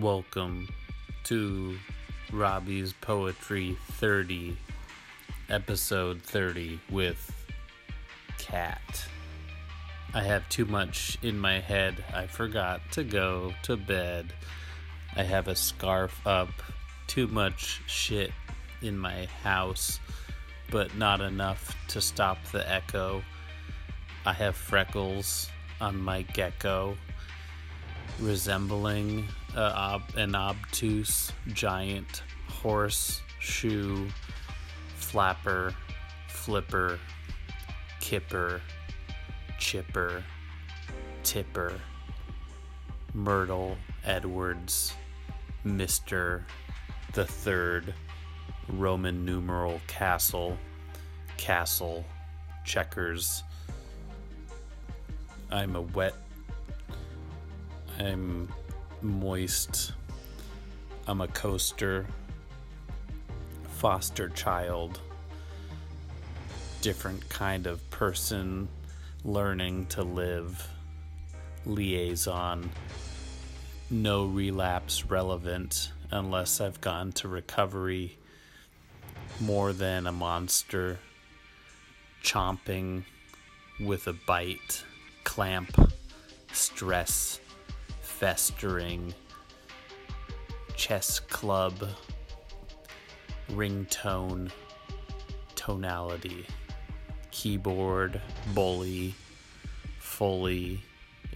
Welcome to Robbie's Poetry 30, episode 30 with Cat. I have too much in my head. I forgot to go to bed. I have a scarf up. Too much shit in my house, but not enough to stop the echo. I have freckles on my gecko, resembling a ob- an obtuse giant horse shoe flapper, flipper, kipper, chipper, tipper, Myrtle Edwards, Mr. the Third, Roman numeral castle, castle, checkers. I'm a wet, I'm moist, I'm a coaster, foster child, different kind of person learning to live, liaison, no relapse relevant unless I've gone to recovery, more than a monster, chomping with a bite, clamp, stress, festering, chess club, ringtone, tonality, keyboard, bully, fully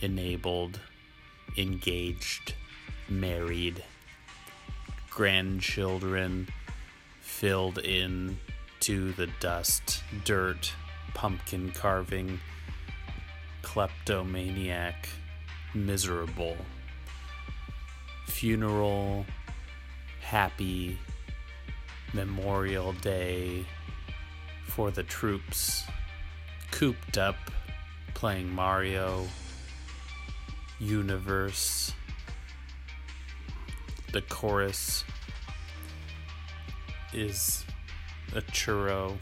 enabled, engaged, married, grandchildren filled in to the dust, dirt, pumpkin carving, kleptomaniac, miserable, funeral, happy, Memorial Day for the troops, cooped up, playing Mario, Universe, the chorus is a churro